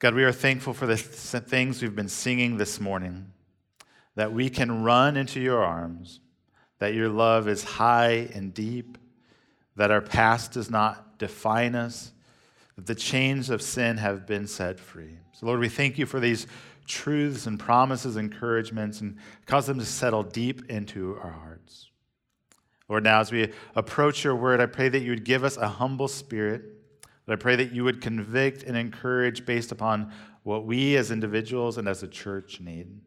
God, we are thankful for the things we've been singing this morning, that we can run into your arms, that your love is high and deep, that our past does not define us, that the chains of sin have been set free. So, Lord, we thank you for these truths and promises, encouragements, and cause them to settle deep into our hearts. Lord, now as we approach your word, I pray that you would give us a humble spirit. I pray that you would convict and encourage based upon what we as individuals and as a church need. And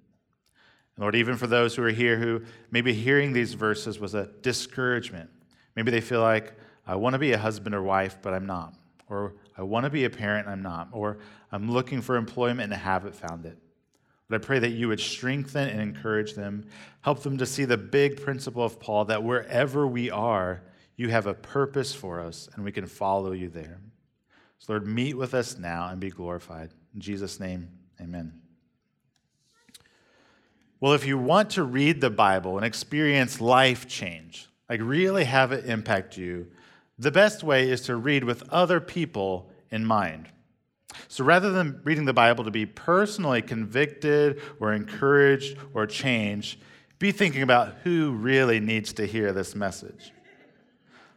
Lord, even for those who are here who maybe hearing these verses was a discouragement, maybe they feel like, I want to be a husband or wife, but I'm not. Or I want to be a parent, I'm not. Or I'm looking for employment and haven't found it. But I pray that you would strengthen and encourage them, help them to see the big principle of Paul that wherever we are, you have a purpose for us and we can follow you there. So, Lord, meet with us now and be glorified. In Jesus' name, amen. Well, if you want to read the Bible and experience life change, like really have it impact you, the best way is to read with other people in mind. So rather than reading the Bible to be personally convicted or encouraged or changed, be thinking about who really needs to hear this message.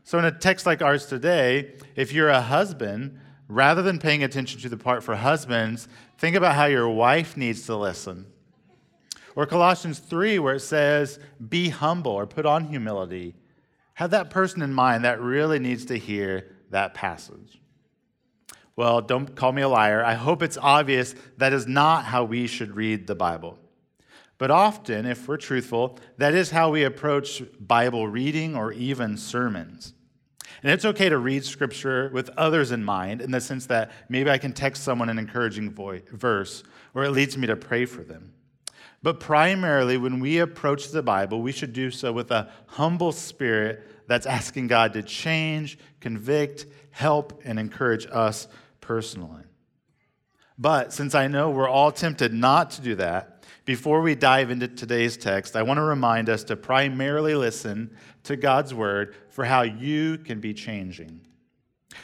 So, in a text like ours today, if you're a husband, rather than paying attention to the part for husbands, think about how your wife needs to listen. Or Colossians 3, where it says, be humble or put on humility. Have that person in mind that really needs to hear that passage. Well, don't call me a liar. I hope it's obvious that is not how we should read the Bible. But often, if we're truthful, that is how we approach Bible reading or even sermons. And it's okay to read scripture with others in mind, in the sense that maybe I can text someone an encouraging voice, verse, or it leads me to pray for them. But primarily, when we approach the Bible, we should do so with a humble spirit that's asking God to change, convict, help, and encourage us personally. But since I know we're all tempted not to do that, before we dive into today's text, I want to remind us to primarily listen to God's word for how you can be changing.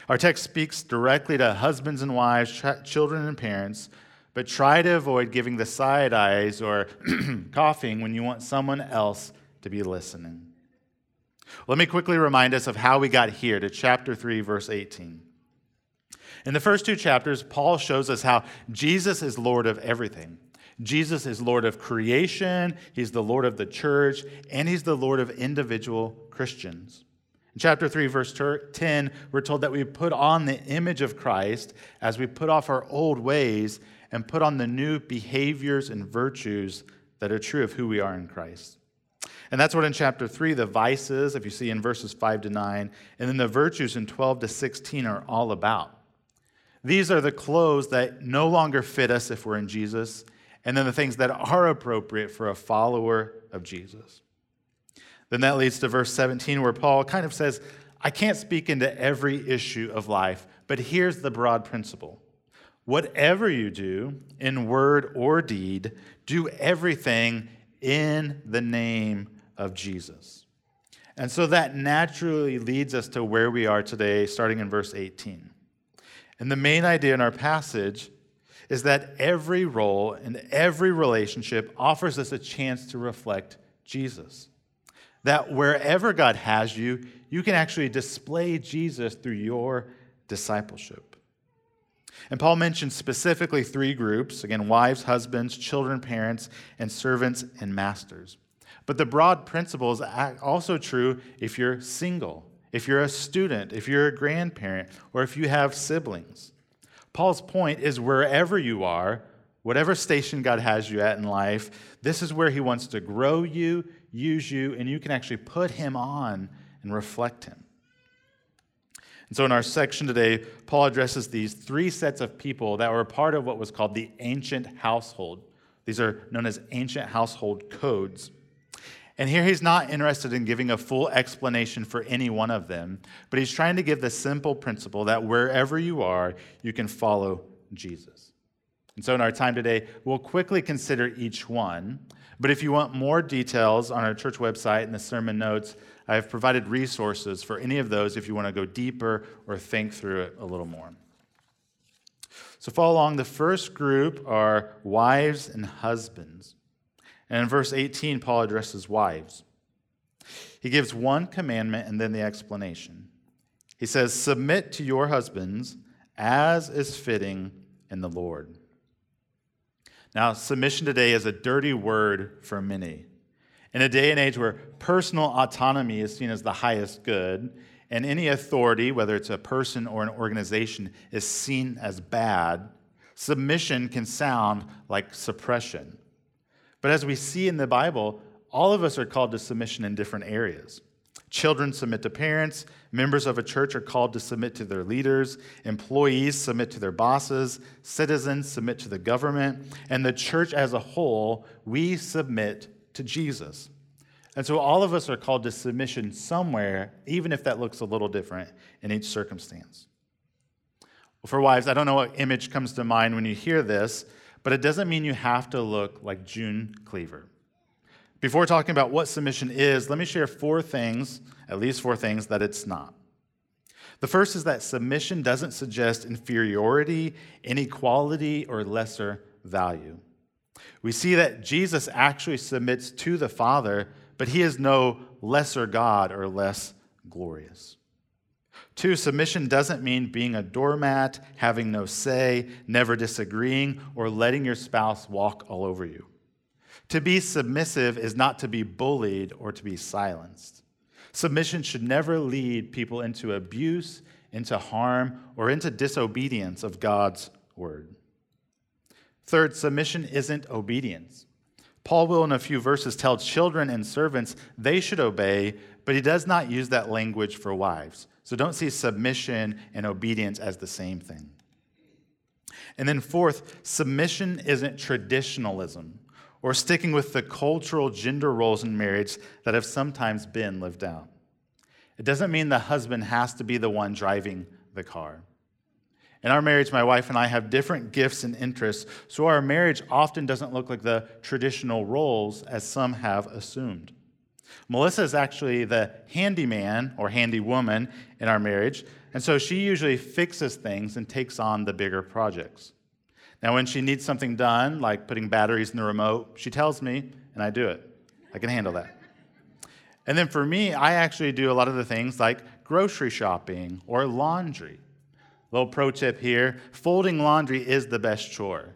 Our text speaks directly to husbands and wives, ch- children and parents, but try to avoid giving the side eyes or coughing when you want someone else to be listening. Let me quickly remind us of how we got here to chapter 3, verse 18. In the first two chapters, Paul shows us how Jesus is Lord of everything. Jesus is Lord of creation, He's the Lord of the church, and He's the Lord of individual Christians. In chapter 3, verse 10, we're told that we put on the image of Christ as we put off our old ways and put on the new behaviors and virtues that are true of who we are in Christ. And that's what in chapter 3, the vices, if you see in verses 5 to 9, and then the virtues in 12 to 16 are all about. These are the clothes that no longer fit us if we're in Jesus, and then the things that are appropriate for a follower of Jesus. Then that leads to verse 17, where Paul kind of says, I can't speak into every issue of life, but here's the broad principle. Whatever you do, in word or deed, do everything in the name of Jesus. And so that naturally leads us to where we are today, starting in verse 18. And the main idea in our passage is that every role and every relationship offers us a chance to reflect Jesus. That wherever God has you, you can actually display Jesus through your discipleship. And Paul mentions specifically three groups again, wives, husbands, children, parents, and servants and masters. But the broad principle is also true if you're single if you're a student, if you're a grandparent, or if you have siblings. Paul's point is wherever you are, whatever station God has you at in life, this is where he wants to grow you, use you, and you can actually put him on and reflect him. And so in our section today, Paul addresses these three sets of people that were part of what was called the ancient household. These are known as ancient household codes. And here he's not interested in giving a full explanation for any one of them, but he's trying to give the simple principle that wherever you are, you can follow Jesus. And so in our time today, we'll quickly consider each one. But if you want more details on our church website and the sermon notes, I have provided resources for any of those if you want to go deeper or think through it a little more. So follow along. The first group are wives and husbands. And in verse 18, Paul addresses wives. He gives one commandment and then the explanation. He says, Submit to your husbands as is fitting in the Lord. Now, submission today is a dirty word for many. In a day and age where personal autonomy is seen as the highest good, and any authority, whether it's a person or an organization, is seen as bad, submission can sound like suppression. But as we see in the Bible, all of us are called to submission in different areas. Children submit to parents, members of a church are called to submit to their leaders, employees submit to their bosses, citizens submit to the government, and the church as a whole, we submit to Jesus. And so all of us are called to submission somewhere, even if that looks a little different in each circumstance. For wives, I don't know what image comes to mind when you hear this, but it doesn't mean you have to look like June Cleaver. Before talking about what submission is, let me share four things, at least four things, that it's not. The first is that submission doesn't suggest inferiority, inequality, or lesser value. We see that Jesus actually submits to the Father but he is no lesser God or less glorious. Two, submission doesn't mean being a doormat, having no say, never disagreeing, or letting your spouse walk all over you. To be submissive is not to be bullied or to be silenced. Submission should never lead people into abuse, into harm, or into disobedience of God's word. Third, submission isn't obedience. Paul will, in a few verses, tell children and servants they should obey, but he does not use that language for wives. So don't see submission and obedience as the same thing. And then, fourth, submission isn't traditionalism or sticking with the cultural gender roles in marriage that have sometimes been lived out. It doesn't mean the husband has to be the one driving the car. In our marriage, my wife and I have different gifts and interests, so our marriage often doesn't look like the traditional roles as some have assumed. Melissa is actually the handyman or handywoman in our marriage, and so she usually fixes things and takes on the bigger projects. Now, when she needs something done, like putting batteries in the remote, she tells me, and I do it. I can handle that. And then for me, I actually do a lot of the things like grocery shopping or laundry. Little pro tip here folding laundry is the best chore.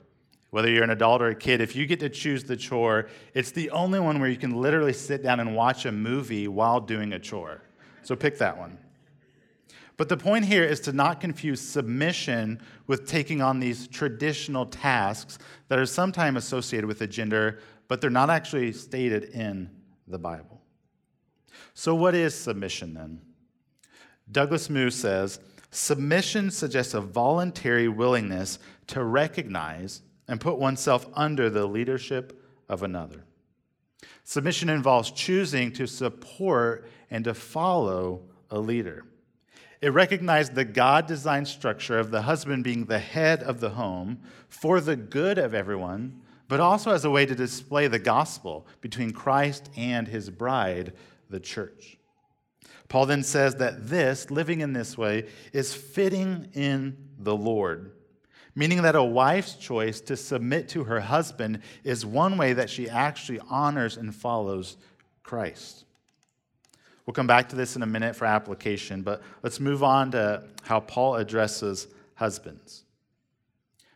Whether you're an adult or a kid, if you get to choose the chore, it's the only one where you can literally sit down and watch a movie while doing a chore. So pick that one. But the point here is to not confuse submission with taking on these traditional tasks that are sometimes associated with a gender, but they're not actually stated in the Bible. So, what is submission then? Douglas Moo says Submission suggests a voluntary willingness to recognize and put oneself under the leadership of another. Submission involves choosing to support and to follow a leader. It recognized the God designed structure of the husband being the head of the home for the good of everyone, but also as a way to display the gospel between Christ and his bride, the church. Paul then says that this, living in this way, is fitting in the Lord, meaning that a wife's choice to submit to her husband is one way that she actually honors and follows Christ. We'll come back to this in a minute for application, but let's move on to how Paul addresses husbands.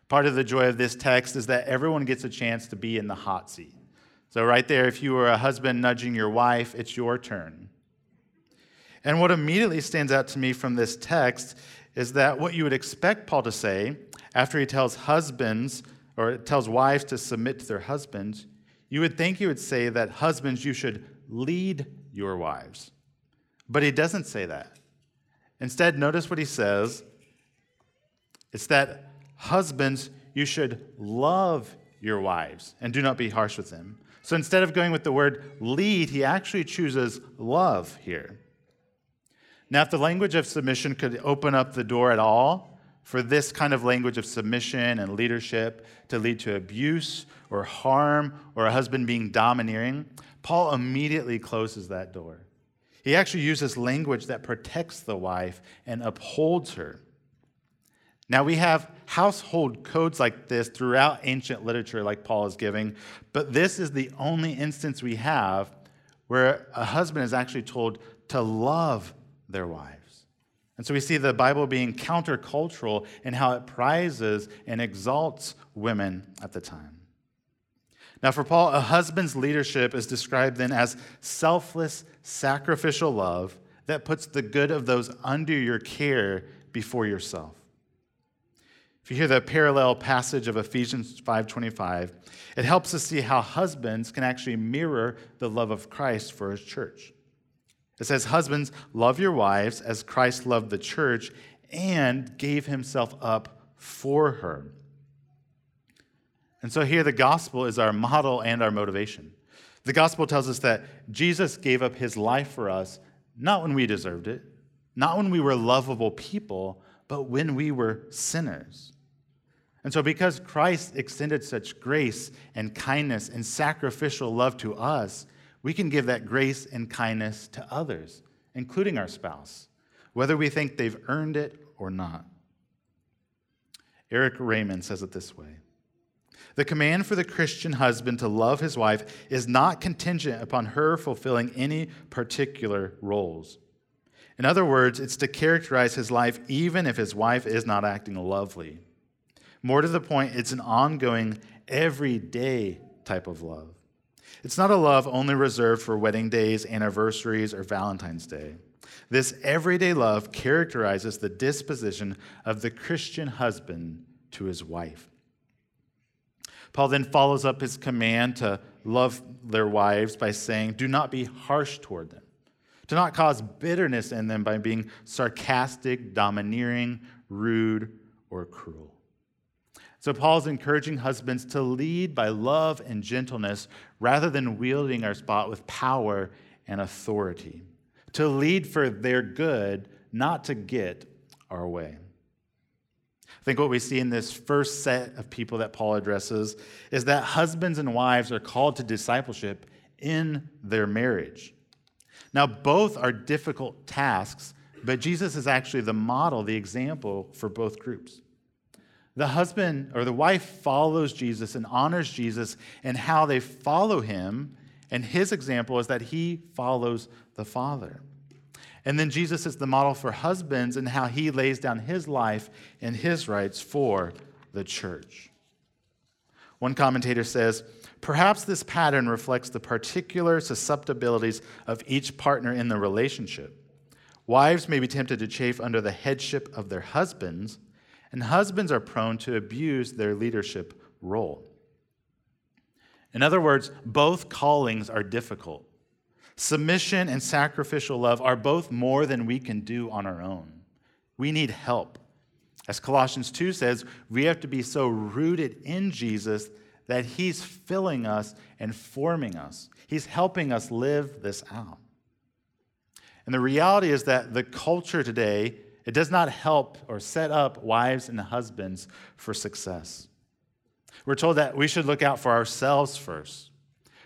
Part of the joy of this text is that everyone gets a chance to be in the hot seat. So, right there, if you were a husband nudging your wife, it's your turn. And what immediately stands out to me from this text is that what you would expect Paul to say after he tells husbands or tells wives to submit to their husbands, you would think he would say that husbands, you should lead your wives. But he doesn't say that. Instead, notice what he says it's that husbands, you should love your wives and do not be harsh with them. So instead of going with the word lead, he actually chooses love here. Now, if the language of submission could open up the door at all for this kind of language of submission and leadership to lead to abuse or harm or a husband being domineering, Paul immediately closes that door. He actually uses language that protects the wife and upholds her. Now, we have household codes like this throughout ancient literature, like Paul is giving, but this is the only instance we have where a husband is actually told to love their wives. And so we see the Bible being countercultural in how it prizes and exalts women at the time. Now, for Paul, a husband's leadership is described then as selfless, sacrificial love that puts the good of those under your care before yourself. If you hear the parallel passage of Ephesians 5:25, it helps us see how husbands can actually mirror the love of Christ for his church. It says, Husbands, love your wives as Christ loved the church and gave himself up for her. And so here the gospel is our model and our motivation. The gospel tells us that Jesus gave up his life for us, not when we deserved it, not when we were lovable people, but when we were sinners. And so, because Christ extended such grace and kindness and sacrificial love to us, we can give that grace and kindness to others, including our spouse, whether we think they've earned it or not. Eric Raymond says it this way The command for the Christian husband to love his wife is not contingent upon her fulfilling any particular roles. In other words, it's to characterize his life even if his wife is not acting lovely. More to the point, it's an ongoing, everyday type of love. It's not a love only reserved for wedding days, anniversaries, or Valentine's Day. This everyday love characterizes the disposition of the Christian husband to his wife. Paul then follows up his command to love their wives by saying, Do not be harsh toward them. Do not cause bitterness in them by being sarcastic, domineering, rude, or cruel. So, Paul's encouraging husbands to lead by love and gentleness rather than wielding our spot with power and authority. To lead for their good, not to get our way. I think what we see in this first set of people that Paul addresses is that husbands and wives are called to discipleship in their marriage. Now, both are difficult tasks, but Jesus is actually the model, the example for both groups. The husband or the wife follows Jesus and honors Jesus and how they follow him. And his example is that he follows the Father. And then Jesus is the model for husbands and how he lays down his life and his rights for the church. One commentator says, Perhaps this pattern reflects the particular susceptibilities of each partner in the relationship. Wives may be tempted to chafe under the headship of their husbands and husbands are prone to abuse their leadership role. In other words, both callings are difficult. Submission and sacrificial love are both more than we can do on our own. We need help. As Colossians 2 says, we have to be so rooted in Jesus that he's filling us and forming us. He's helping us live this out. And the reality is that the culture today it does not help or set up wives and husbands for success. We're told that we should look out for ourselves first.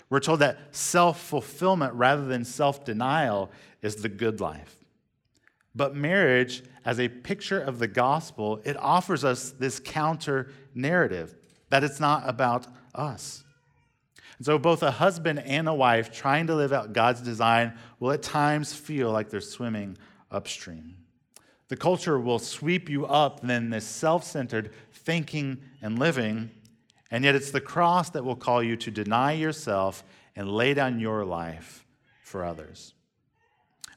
We're told that self fulfillment rather than self denial is the good life. But marriage, as a picture of the gospel, it offers us this counter narrative that it's not about us. And so, both a husband and a wife trying to live out God's design will at times feel like they're swimming upstream. The culture will sweep you up in this self centered thinking and living, and yet it's the cross that will call you to deny yourself and lay down your life for others.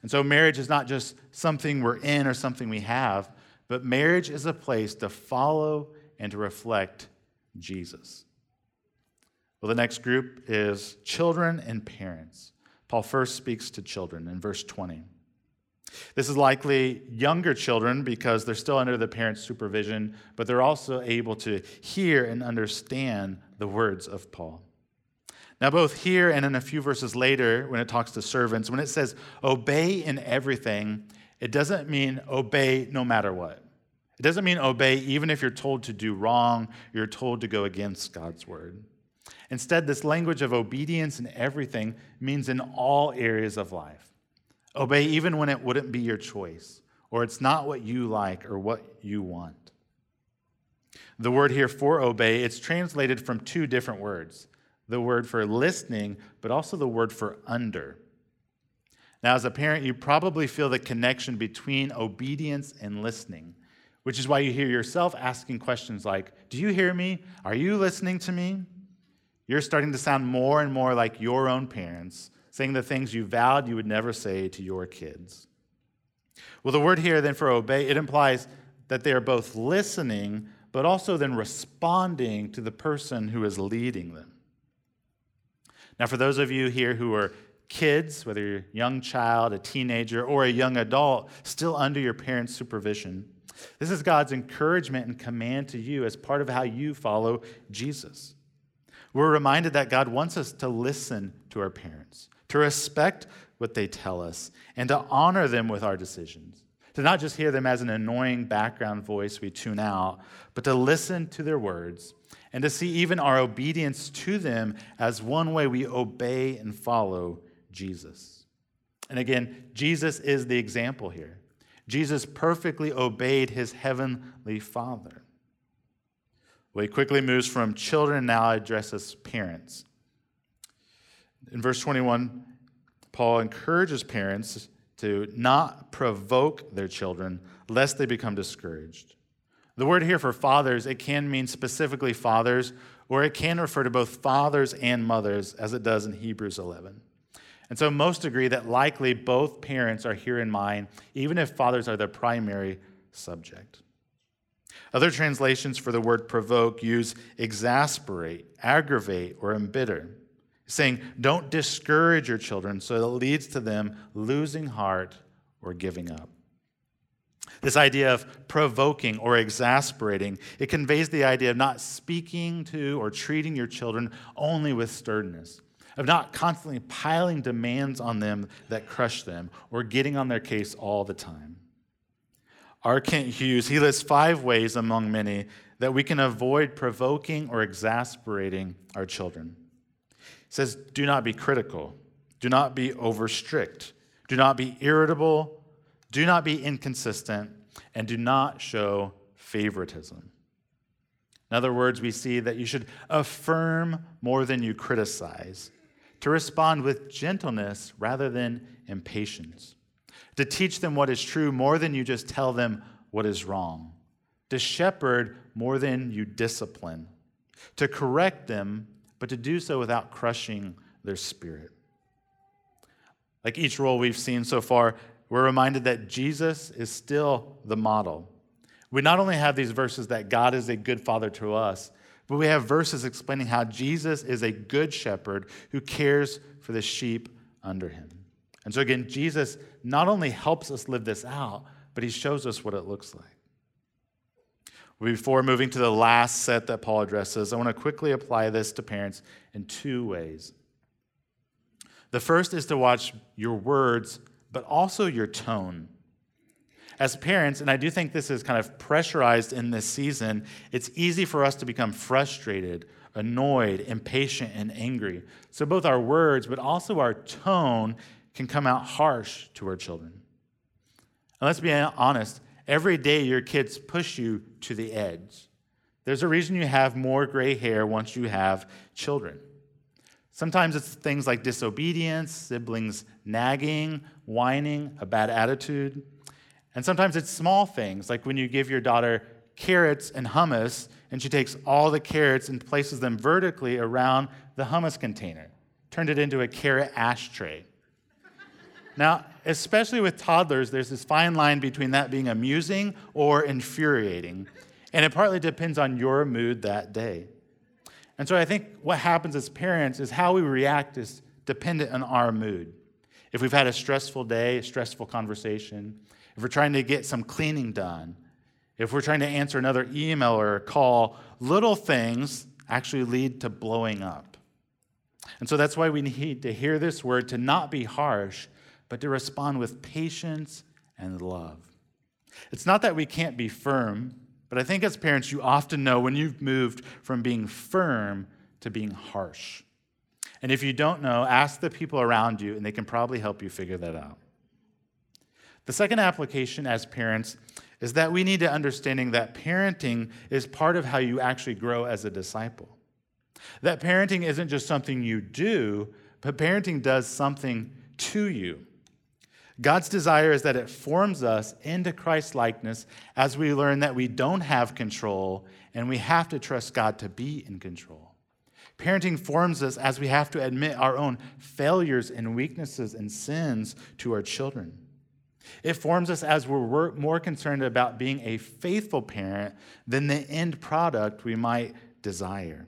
And so, marriage is not just something we're in or something we have, but marriage is a place to follow and to reflect Jesus. Well, the next group is children and parents. Paul first speaks to children in verse 20. This is likely younger children because they're still under the parent's supervision, but they're also able to hear and understand the words of Paul. Now, both here and in a few verses later, when it talks to servants, when it says obey in everything, it doesn't mean obey no matter what. It doesn't mean obey even if you're told to do wrong, you're told to go against God's word. Instead, this language of obedience in everything means in all areas of life. Obey even when it wouldn't be your choice, or it's not what you like or what you want. The word here for obey, it's translated from two different words the word for listening, but also the word for under. Now, as a parent, you probably feel the connection between obedience and listening, which is why you hear yourself asking questions like, Do you hear me? Are you listening to me? You're starting to sound more and more like your own parents, saying the things you vowed you would never say to your kids. Well, the word here then for obey, it implies that they are both listening, but also then responding to the person who is leading them. Now, for those of you here who are kids, whether you're a young child, a teenager, or a young adult, still under your parents' supervision, this is God's encouragement and command to you as part of how you follow Jesus. We're reminded that God wants us to listen to our parents, to respect what they tell us, and to honor them with our decisions. To not just hear them as an annoying background voice we tune out, but to listen to their words and to see even our obedience to them as one way we obey and follow Jesus. And again, Jesus is the example here. Jesus perfectly obeyed his heavenly Father. Well, he quickly moves from children now addresses parents. In verse 21, Paul encourages parents to not provoke their children lest they become discouraged. The word here for fathers, it can mean specifically fathers, or it can refer to both fathers and mothers, as it does in Hebrews 11. And so most agree that likely both parents are here in mind, even if fathers are the primary subject. Other translations for the word provoke use exasperate, aggravate, or embitter, saying, Don't discourage your children so it leads to them losing heart or giving up. This idea of provoking or exasperating, it conveys the idea of not speaking to or treating your children only with sternness, of not constantly piling demands on them that crush them or getting on their case all the time. R. Kent Hughes, he lists five ways among many that we can avoid provoking or exasperating our children. Says, Do not be critical, do not be over strict, do not be irritable. Do not be inconsistent, and do not show favoritism. In other words, we see that you should affirm more than you criticize, to respond with gentleness rather than impatience, to teach them what is true more than you just tell them what is wrong, to shepherd more than you discipline, to correct them, but to do so without crushing their spirit. Like each role we've seen so far, we're reminded that Jesus is still the model. We not only have these verses that God is a good father to us, but we have verses explaining how Jesus is a good shepherd who cares for the sheep under him. And so, again, Jesus not only helps us live this out, but he shows us what it looks like. Before moving to the last set that Paul addresses, I want to quickly apply this to parents in two ways. The first is to watch your words but also your tone. As parents, and I do think this is kind of pressurized in this season, it's easy for us to become frustrated, annoyed, impatient, and angry. So both our words, but also our tone, can come out harsh to our children. And let's be honest, every day your kids push you to the edge. There's a reason you have more gray hair once you have children. Sometimes it's things like disobedience, siblings nagging, whining, a bad attitude. And sometimes it's small things, like when you give your daughter carrots and hummus, and she takes all the carrots and places them vertically around the hummus container, turned it into a carrot ashtray. now, especially with toddlers, there's this fine line between that being amusing or infuriating, and it partly depends on your mood that day. And so I think what happens as parents is how we react is dependent on our mood. If we've had a stressful day, a stressful conversation, if we're trying to get some cleaning done, if we're trying to answer another email or a call, little things actually lead to blowing up. And so that's why we need to hear this word to not be harsh, but to respond with patience and love. It's not that we can't be firm, but I think as parents, you often know when you've moved from being firm to being harsh. And if you don't know, ask the people around you, and they can probably help you figure that out. The second application as parents is that we need to understanding that parenting is part of how you actually grow as a disciple. That parenting isn't just something you do, but parenting does something to you. God's desire is that it forms us into Christ likeness as we learn that we don't have control and we have to trust God to be in control. Parenting forms us as we have to admit our own failures and weaknesses and sins to our children. It forms us as we're more concerned about being a faithful parent than the end product we might desire.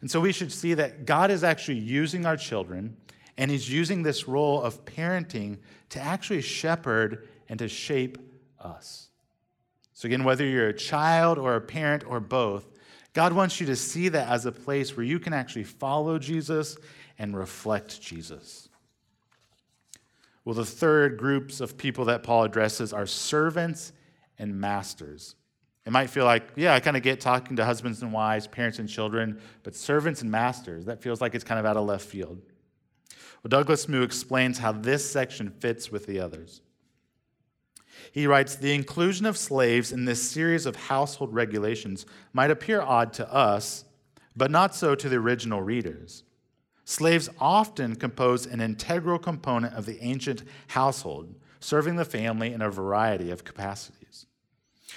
And so we should see that God is actually using our children, and He's using this role of parenting to actually shepherd and to shape us. So, again, whether you're a child or a parent or both, God wants you to see that as a place where you can actually follow Jesus and reflect Jesus. Well, the third groups of people that Paul addresses are servants and masters. It might feel like, yeah, I kind of get talking to husbands and wives, parents and children, but servants and masters, that feels like it's kind of out of left field. Well, Douglas Moo explains how this section fits with the others. He writes The inclusion of slaves in this series of household regulations might appear odd to us, but not so to the original readers. Slaves often compose an integral component of the ancient household, serving the family in a variety of capacities.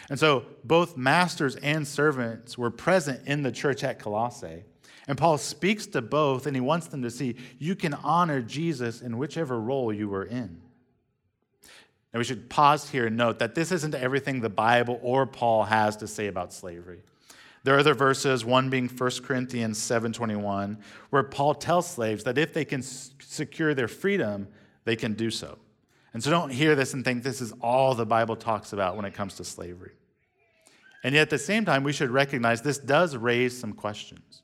And so both masters and servants were present in the church at Colossae. And Paul speaks to both, and he wants them to see you can honor Jesus in whichever role you were in. Now, we should pause here and note that this isn't everything the Bible or Paul has to say about slavery. There are other verses, one being 1 Corinthians 7:21, where Paul tells slaves that if they can secure their freedom, they can do so. And so don't hear this and think this is all the Bible talks about when it comes to slavery. And yet at the same time, we should recognize this does raise some questions.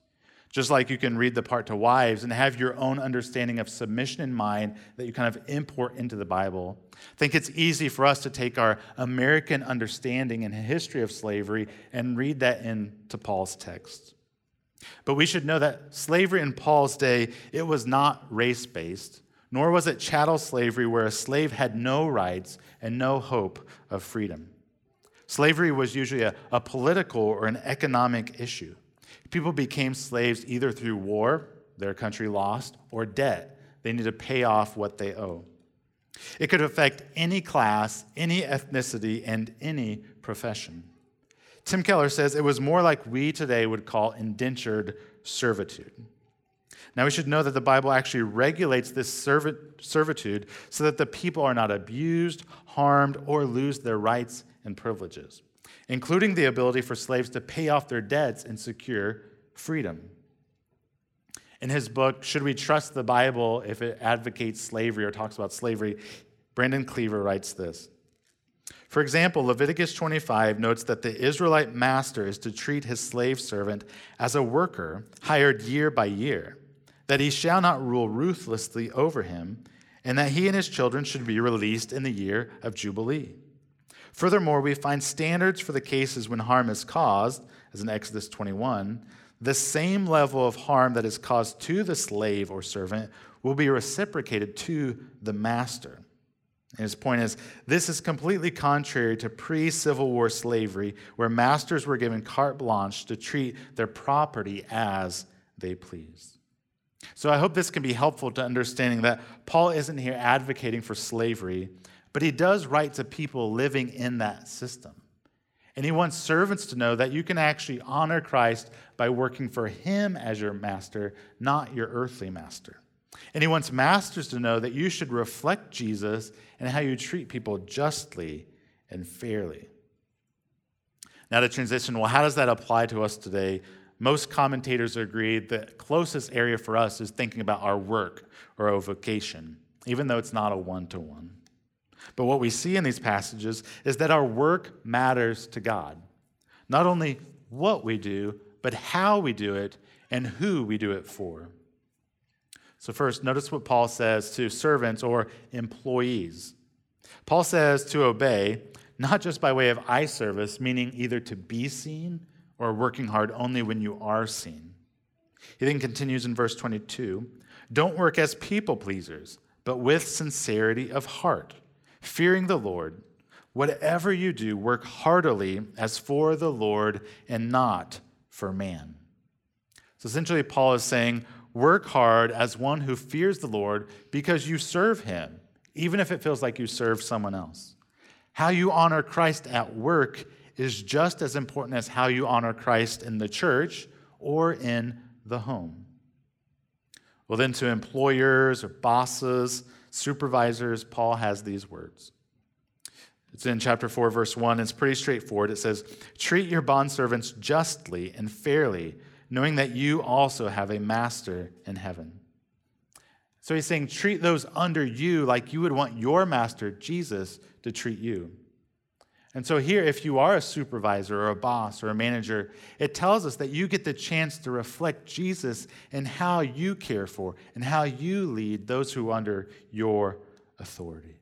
Just like you can read the part to wives and have your own understanding of submission in mind that you kind of import into the Bible. I think it's easy for us to take our American understanding and history of slavery and read that into Paul's text. But we should know that slavery in Paul's day, it was not race based nor was it chattel slavery where a slave had no rights and no hope of freedom. Slavery was usually a, a, political or an economic issue. People became slaves either through war, their country lost, or debt. They need to pay off what they owe. It could affect any class, any ethnicity, and any profession. Tim Keller says it was more like we today would call indentured servitude. Now, we should know that the Bible actually regulates this servitude so that the people are not abused, harmed, or lose their rights and privileges, including the ability for slaves to pay off their debts and secure freedom. In his book, Should We Trust the Bible If It Advocates Slavery or talks about slavery, Brandon Cleaver writes this. For example, Leviticus 25 notes that the Israelite master is to treat his slave servant as a worker hired year by year that he shall not rule ruthlessly over him, and that he and his children should be released in the year of Jubilee. Furthermore, we find standards for the cases when harm is caused, as in Exodus 21. The same level of harm that is caused to the slave or servant will be reciprocated to the master. And his point is this is completely contrary to pre Civil War slavery, where masters were given carte blanche to treat their property as they pleased. So I hope this can be helpful to understanding that Paul isn't here advocating for slavery, but he does write to people living in that system. And he wants servants to know that you can actually honor Christ by working for him as your master, not your earthly master. And he wants masters to know that you should reflect Jesus and how you treat people justly and fairly. Now, to transition, well, how does that apply to us today? most commentators agree the closest area for us is thinking about our work or our vocation, even though it's not a one to one. But what we see in these passages is that our work matters to God. Not only what we do, but how we do it and who we do it for. So, first, notice what Paul says to servants or employees. Paul says to obey, not just by way of eye service, meaning either to be seen or working hard only when you are seen. He then continues in verse 22 Don't work as people pleasers, but with sincerity of heart, fearing the Lord. Whatever you do, work heartily as for the Lord and not for man. So essentially, Paul is saying, work hard as one who fears the Lord because you serve him, even if it feels like you serve someone else. How you honor Christ at work is just as important as how you honor Christ in the church or in the home. Well, then, to employers or bosses, supervisors, Paul has these words. It's in chapter 4, verse 1. It's pretty straightforward. It says, Treat your bondservants justly and fairly, knowing that you also have a master in heaven. So he's saying, Treat those under you like you would want your master, Jesus, to treat you. And so, here, if you are a supervisor or a boss or a manager, it tells us that you get the chance to reflect Jesus in how you care for and how you lead those who are under your authority.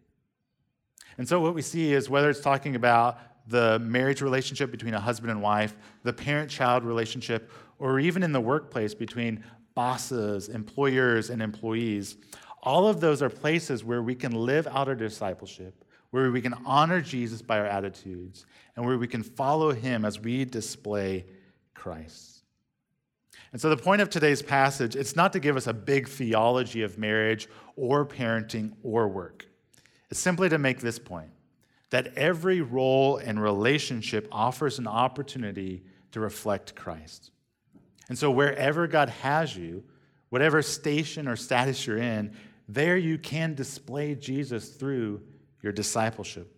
And so, what we see is whether it's talking about the marriage relationship between a husband and wife, the parent child relationship, or even in the workplace between bosses, employers, and employees, all of those are places where we can live out our discipleship where we can honor Jesus by our attitudes, and where we can follow him as we display Christ. And so the point of today's passage, it's not to give us a big theology of marriage or parenting or work. It's simply to make this point that every role and relationship offers an opportunity to reflect Christ. And so wherever God has you, whatever station or status you're in, there you can display Jesus through your discipleship.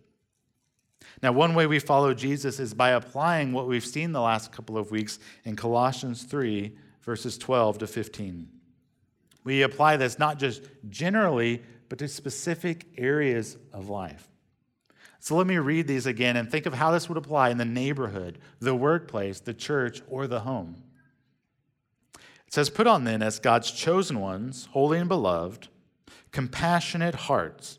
Now, one way we follow Jesus is by applying what we've seen the last couple of weeks in Colossians 3, verses 12 to 15. We apply this not just generally, but to specific areas of life. So let me read these again and think of how this would apply in the neighborhood, the workplace, the church, or the home. It says, Put on then as God's chosen ones, holy and beloved, compassionate hearts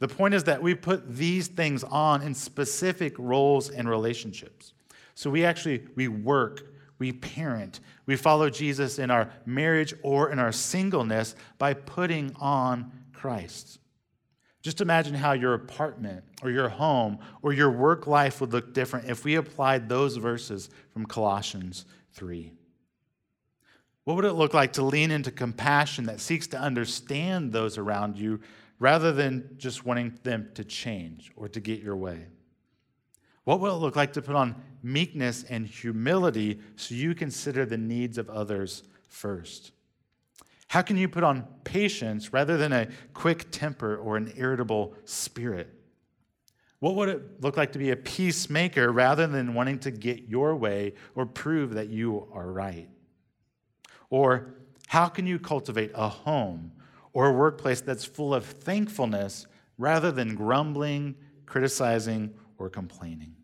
The point is that we put these things on in specific roles and relationships. So we actually we work, we parent, we follow Jesus in our marriage or in our singleness by putting on Christ. Just imagine how your apartment or your home or your work life would look different if we applied those verses from Colossians 3. What would it look like to lean into compassion that seeks to understand those around you rather than just wanting them to change or to get your way? What will it look like to put on meekness and humility so you consider the needs of others first? How can you put on patience rather than a quick temper or an irritable spirit? What would it look like to be a peacemaker rather than wanting to get your way or prove that you are right? Or how can you cultivate a home or a workplace that's full of thankfulness rather than grumbling, criticizing, or complaining.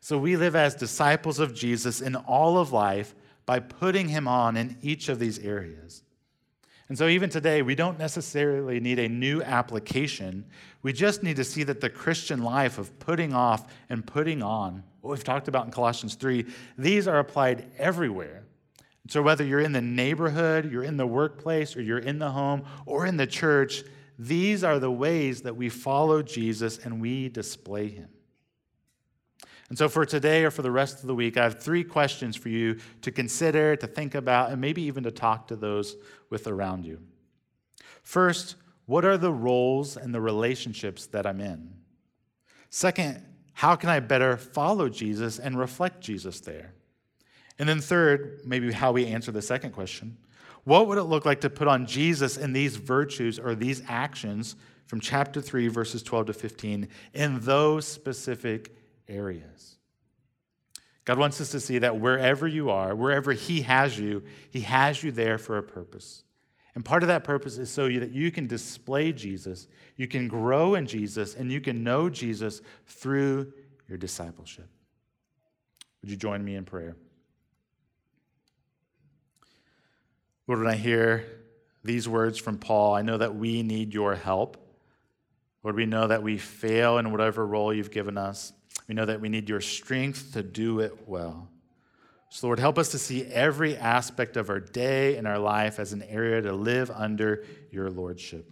So we live as disciples of Jesus in all of life by putting him on in each of these areas. And so, even today, we don't necessarily need a new application. We just need to see that the Christian life of putting off and putting on, what we've talked about in Colossians 3, these are applied everywhere. So, whether you're in the neighborhood, you're in the workplace, or you're in the home, or in the church, these are the ways that we follow Jesus and we display him. And so, for today or for the rest of the week, I have three questions for you to consider, to think about, and maybe even to talk to those with around you. First, what are the roles and the relationships that I'm in? Second, how can I better follow Jesus and reflect Jesus there? And then, third, maybe how we answer the second question what would it look like to put on Jesus in these virtues or these actions from chapter 3, verses 12 to 15, in those specific areas? God wants us to see that wherever you are, wherever He has you, He has you there for a purpose. And part of that purpose is so that you can display Jesus, you can grow in Jesus, and you can know Jesus through your discipleship. Would you join me in prayer? Lord, when I hear these words from Paul, I know that we need your help. Lord, we know that we fail in whatever role you've given us. We know that we need your strength to do it well. So, Lord, help us to see every aspect of our day and our life as an area to live under your lordship.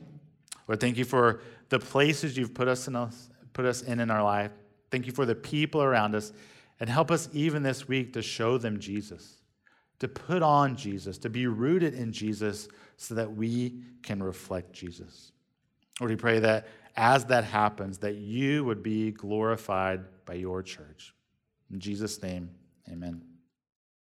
Lord, thank you for the places you've put us in, put us in in our life. Thank you for the people around us. And help us even this week to show them Jesus, to put on Jesus, to be rooted in Jesus so that we can reflect Jesus. Lord, we pray that as that happens, that you would be glorified by your church. In Jesus' name, amen.